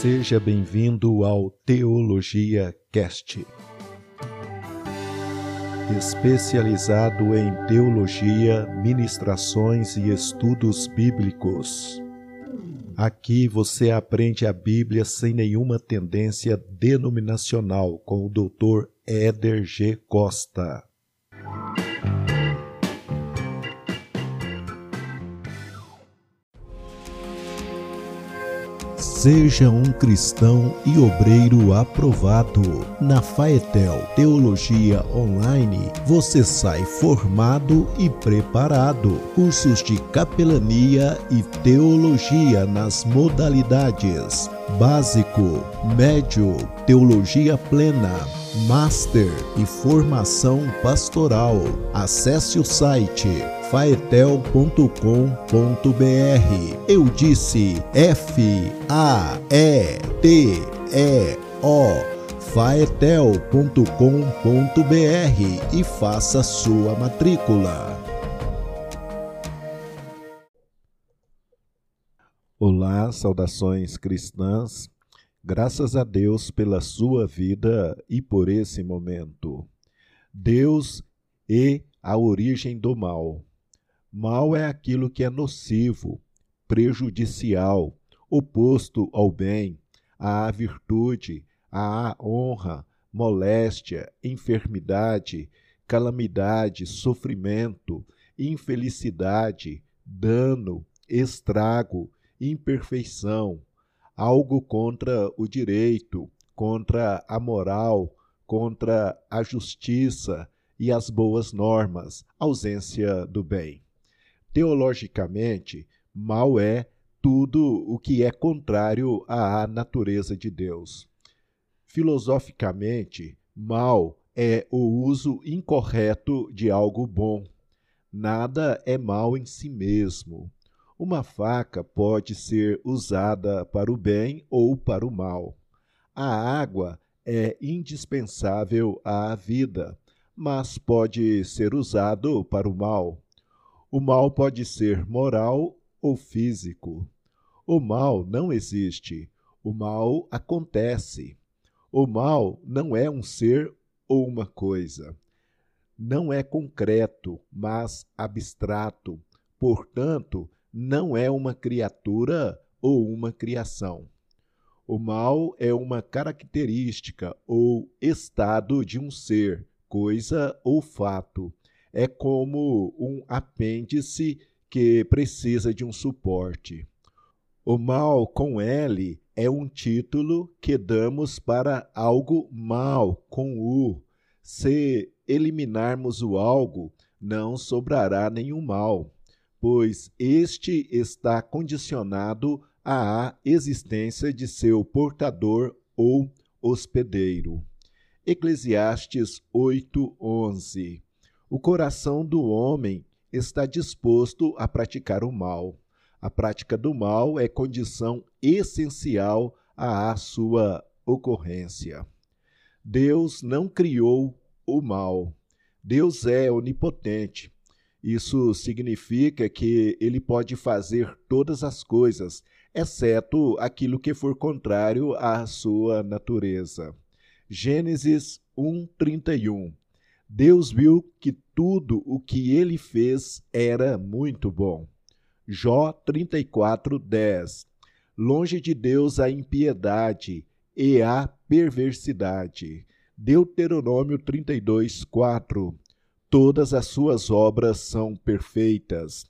Seja bem-vindo ao Teologia Cast. Especializado em teologia, ministrações e estudos bíblicos. Aqui você aprende a Bíblia sem nenhuma tendência denominacional com o Dr. Éder G. Costa. Seja um cristão e obreiro aprovado. Na Faetel Teologia Online, você sai formado e preparado. Cursos de capelania e teologia nas modalidades básico, médio, teologia plena, master e formação pastoral. Acesse o site faetel.com.br. Eu disse F A E T E O faetel.com.br e faça sua matrícula. Olá, saudações cristãs. Graças a Deus pela sua vida e por esse momento. Deus e a origem do mal. Mal é aquilo que é nocivo, prejudicial, oposto ao bem, à virtude, à honra, moléstia, enfermidade, calamidade, sofrimento, infelicidade, dano, estrago, imperfeição, algo contra o direito, contra a moral, contra a justiça e as boas normas, ausência do bem. Teologicamente, mal é tudo o que é contrário à natureza de Deus. Filosoficamente, mal é o uso incorreto de algo bom. Nada é mal em si mesmo. Uma faca pode ser usada para o bem ou para o mal. A água é indispensável à vida, mas pode ser usado para o mal. O mal pode ser moral ou físico. O mal não existe. O mal acontece. O mal não é um ser ou uma coisa. Não é concreto, mas abstrato. Portanto, não é uma criatura ou uma criação. O mal é uma característica ou estado de um ser, coisa ou fato é como um apêndice que precisa de um suporte. O mal com L é um título que damos para algo mal com U. Se eliminarmos o algo, não sobrará nenhum mal, pois este está condicionado à existência de seu portador ou hospedeiro. Eclesiastes 8:11 o coração do homem está disposto a praticar o mal. A prática do mal é condição essencial à sua ocorrência. Deus não criou o mal. Deus é onipotente. Isso significa que ele pode fazer todas as coisas, exceto aquilo que for contrário à sua natureza. Gênesis 1:31 Deus viu que tudo o que ele fez era muito bom. Jó 34, 10. Longe de Deus a impiedade e a perversidade. Deuteronômio 32, 4. Todas as suas obras são perfeitas.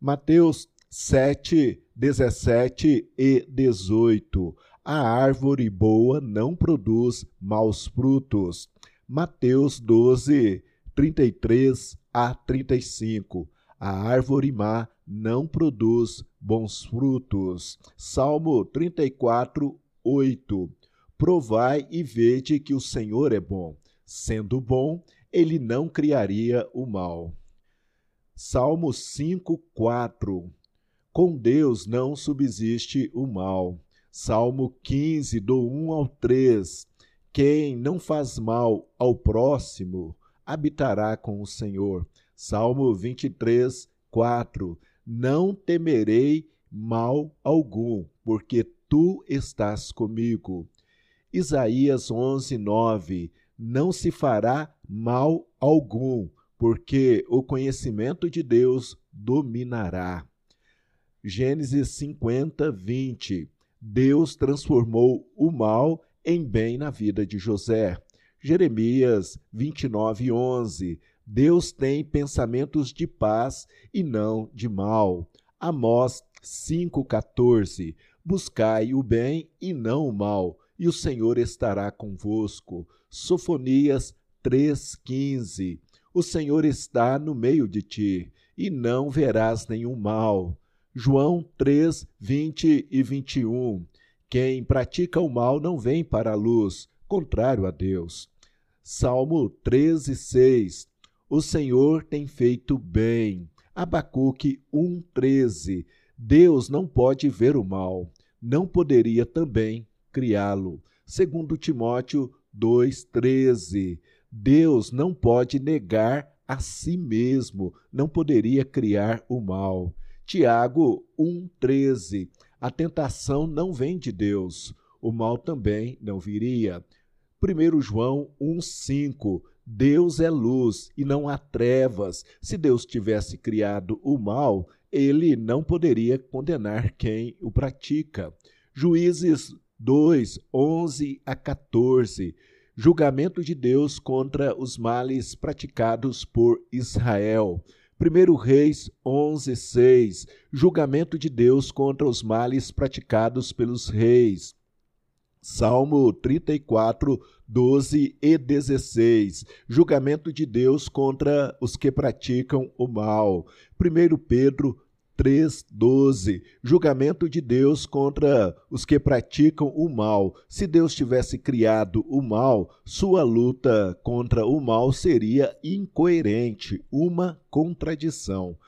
Mateus 7, 17 e 18. A árvore boa não produz maus frutos Mateus 12, 33 a 35. A árvore má não produz bons frutos. Salmo 34, 8. Provai e vede que o Senhor é bom. Sendo bom, ele não criaria o mal. Salmo 5, 4. Com Deus não subsiste o mal. Salmo 15, do 1 ao 3. Quem não faz mal ao próximo habitará com o Senhor. Salmo 23, 4. Não temerei mal algum, porque tu estás comigo. Isaías 11, 9. Não se fará mal algum, porque o conhecimento de Deus dominará. Gênesis 50, 20. Deus transformou o mal em bem na vida de José. Jeremias 29, 11. Deus tem pensamentos de paz e não de mal. Amós 5,14 Buscai o bem e não o mal, e o Senhor estará convosco. Sofonias 3,15 O Senhor está no meio de ti, e não verás nenhum mal. João 3, 20 e 21 Quem pratica o mal não vem para a luz, contrário a Deus. Salmo 13, 6 O Senhor tem feito bem. Abacuque 1, 13 Deus não pode ver o mal, não poderia também criá-lo. Segundo Timóteo 2:13, Deus não pode negar a si mesmo, não poderia criar o mal. Tiago 1:13, a tentação não vem de Deus, o mal também não viria. 1 João 1:5, Deus é luz e não há trevas. Se Deus tivesse criado o mal, ele não poderia condenar quem o pratica. Juízes 2, 11 a 14. Julgamento de Deus contra os males praticados por Israel. 1 Reis 11, 6. Julgamento de Deus contra os males praticados pelos reis. Salmo 34, 12 e 16. Julgamento de Deus contra os que praticam o mal. 1 Pedro 3, 12. Julgamento de Deus contra os que praticam o mal. Se Deus tivesse criado o mal, sua luta contra o mal seria incoerente, uma contradição.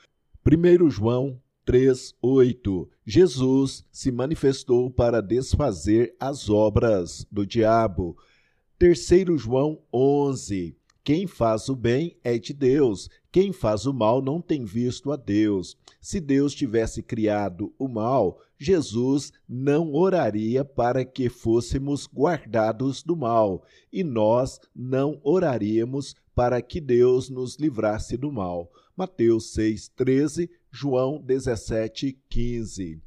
1 João 3:8 Jesus se manifestou para desfazer as obras do diabo. 3 João 11 Quem faz o bem é de Deus, quem faz o mal não tem visto a Deus. Se Deus tivesse criado o mal, Jesus não oraria para que fôssemos guardados do mal, e nós não oraríamos para que Deus nos livrasse do mal. Mateus 6:13 João 17, 15.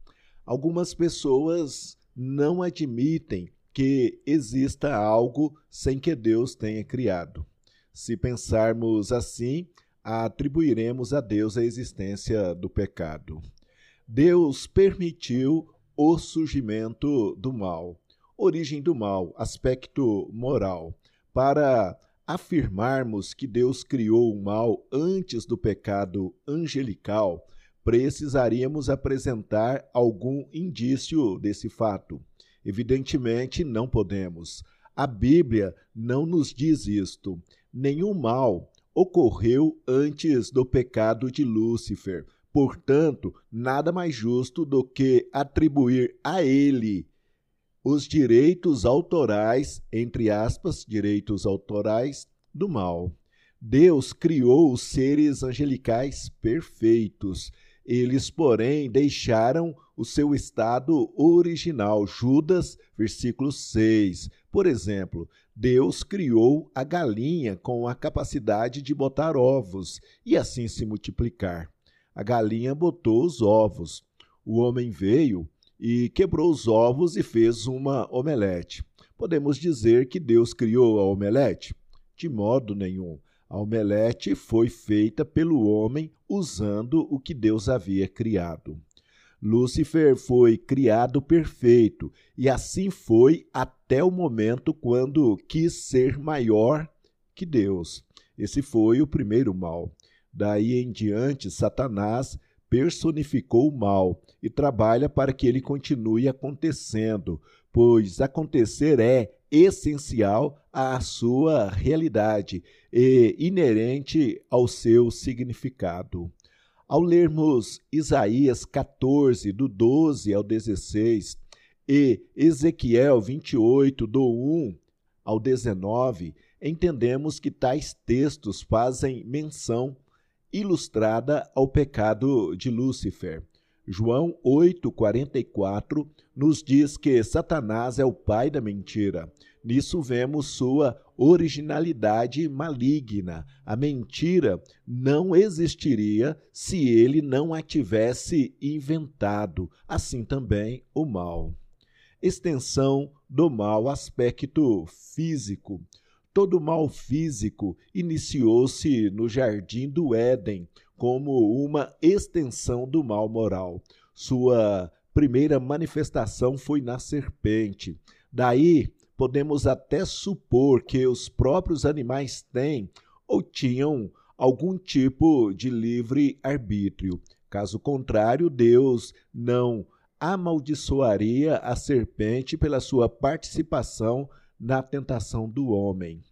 Algumas pessoas não admitem que exista algo sem que Deus tenha criado. Se pensarmos assim, atribuiremos a Deus a existência do pecado. Deus permitiu o surgimento do mal, origem do mal, aspecto moral, para afirmarmos que Deus criou o mal antes do pecado angelical, precisaríamos apresentar algum indício desse fato. Evidentemente, não podemos. A Bíblia não nos diz isto. Nenhum mal ocorreu antes do pecado de Lúcifer. Portanto, nada mais justo do que atribuir a ele os direitos autorais, entre aspas, direitos autorais do mal. Deus criou os seres angelicais perfeitos eles, porém, deixaram o seu estado original. Judas, versículo 6. Por exemplo, Deus criou a galinha com a capacidade de botar ovos e assim se multiplicar. A galinha botou os ovos. O homem veio e quebrou os ovos e fez uma omelete. Podemos dizer que Deus criou a omelete? De modo nenhum. A omelete foi feita pelo homem usando o que Deus havia criado. Lúcifer foi criado perfeito, e assim foi até o momento quando quis ser maior que Deus. Esse foi o primeiro mal. Daí em diante, Satanás personificou o mal e trabalha para que ele continue acontecendo, pois acontecer é essencial à sua realidade e inerente ao seu significado. Ao lermos Isaías 14, do 12 ao 16, e Ezequiel 28, do 1 ao 19, entendemos que tais textos fazem menção ilustrada ao pecado de Lúcifer. João 8,44 nos diz que Satanás é o pai da mentira. Nisso vemos sua originalidade maligna. A mentira não existiria se ele não a tivesse inventado, assim também o mal. Extensão do mal aspecto físico. Todo mal físico iniciou-se no jardim do Éden como uma extensão do mal moral. Sua primeira manifestação foi na serpente. Daí podemos até supor que os próprios animais têm ou tinham algum tipo de livre arbítrio. Caso contrário, Deus não amaldiçoaria a serpente pela sua participação na tentação do homem.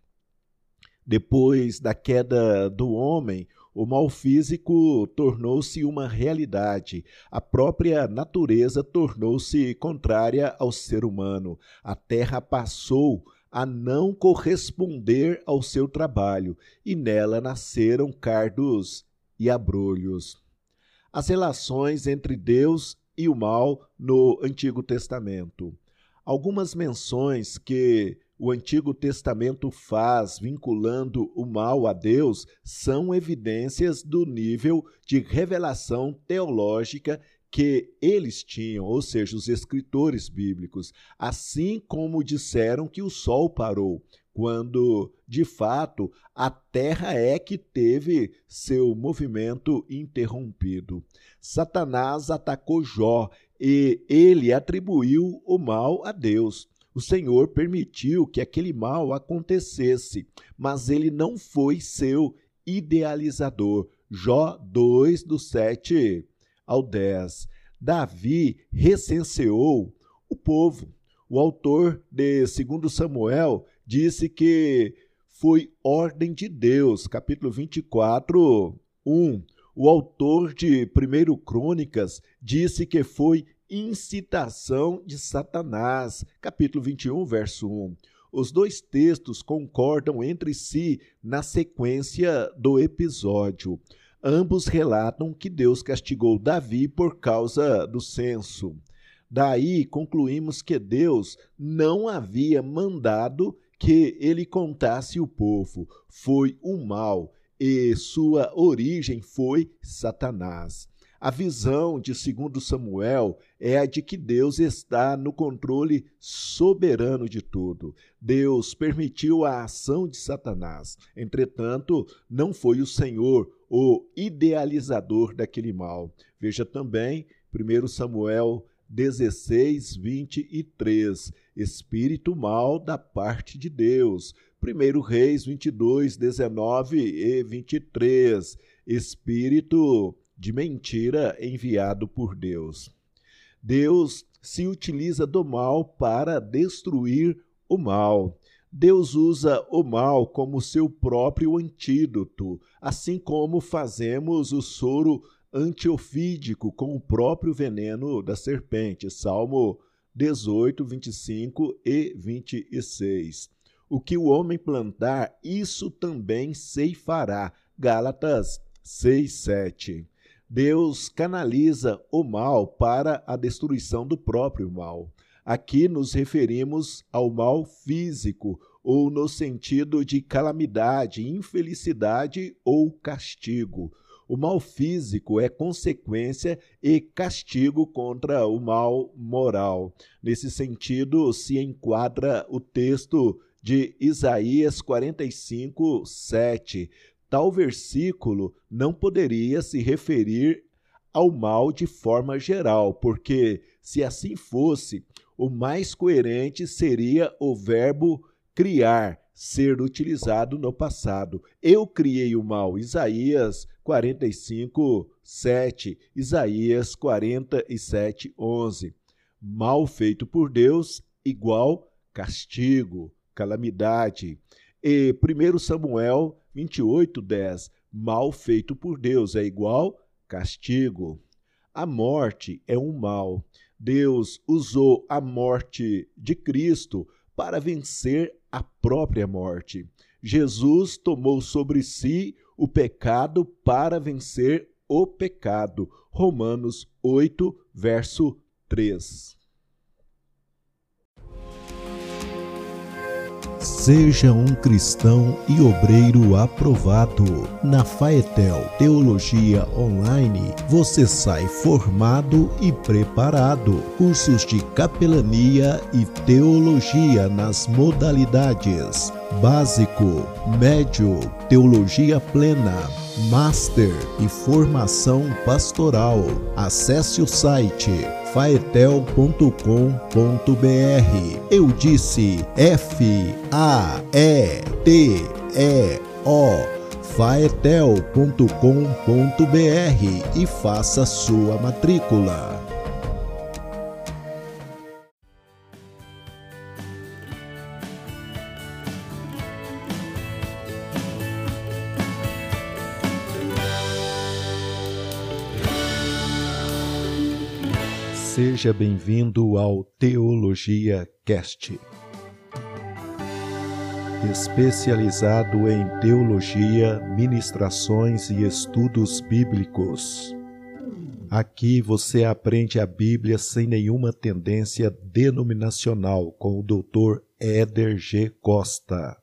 Depois da queda do homem, o mal físico tornou-se uma realidade. A própria natureza tornou-se contrária ao ser humano. A terra passou a não corresponder ao seu trabalho, e nela nasceram cardos e abrolhos. As relações entre Deus e o mal no Antigo Testamento. Algumas menções que o Antigo Testamento faz vinculando o mal a Deus são evidências do nível de revelação teológica que eles tinham, ou seja, os escritores bíblicos, assim como disseram que o sol parou, quando de fato a terra é que teve seu movimento interrompido. Satanás atacou Jó e ele atribuiu o mal a Deus. O Senhor permitiu que aquele mal acontecesse, mas ele não foi seu idealizador. Jó 2, do 7 ao 10. Davi recenseou o povo. O autor de 2 Samuel disse que foi ordem de Deus, capítulo 24, 1. O autor de 1 Crônicas disse que foi incitação de Satanás, capítulo 21, verso 1. Os dois textos concordam entre si na sequência do episódio. Ambos relatam que Deus castigou Davi por causa do censo. Daí concluímos que Deus não havia mandado que ele contasse o povo. Foi o mal e sua origem foi Satanás. A visão de 2 Samuel é a de que Deus está no controle soberano de tudo. Deus permitiu a ação de Satanás. Entretanto, não foi o Senhor o idealizador daquele mal. Veja também 1 Samuel 16, 23. Espírito mal da parte de Deus. 1 Reis 22, 19 e 23. Espírito de mentira enviado por Deus. Deus se utiliza do mal para destruir o mal. Deus usa o mal como seu próprio antídoto, assim como fazemos o soro antiofídico com o próprio veneno da serpente. Salmo 18, 25 e 26. O que o homem plantar, isso também ceifará. Gálatas 6, 7. Deus canaliza o mal para a destruição do próprio mal. Aqui nos referimos ao mal físico, ou no sentido de calamidade, infelicidade ou castigo. O mal físico é consequência e castigo contra o mal moral. Nesse sentido, se enquadra o texto de Isaías 45, 7, tal versículo não poderia se referir ao mal de forma geral, porque, se assim fosse, o mais coerente seria o verbo criar ser utilizado no passado. Eu criei o mal. Isaías 45, 7. Isaías 47, 11. Mal feito por Deus igual castigo, calamidade. E 1 Samuel 28, 10. Mal feito por Deus é igual castigo. A morte é um mal. Deus usou a morte de Cristo para vencer a própria morte. Jesus tomou sobre si o pecado para vencer o pecado. Romanos 8, verso 3. Seja um cristão e obreiro aprovado. Na Faetel Teologia Online, você sai formado e preparado. Cursos de capelania e teologia nas modalidades básico, médio, teologia plena, master e formação pastoral. Acesse o site faetel.com.br. Eu disse F A E T E O faetel.com.br e faça sua matrícula. Seja bem-vindo ao Teologia Cast. Especializado em teologia, ministrações e estudos bíblicos. Aqui você aprende a Bíblia sem nenhuma tendência denominacional com o Dr. Éder G. Costa.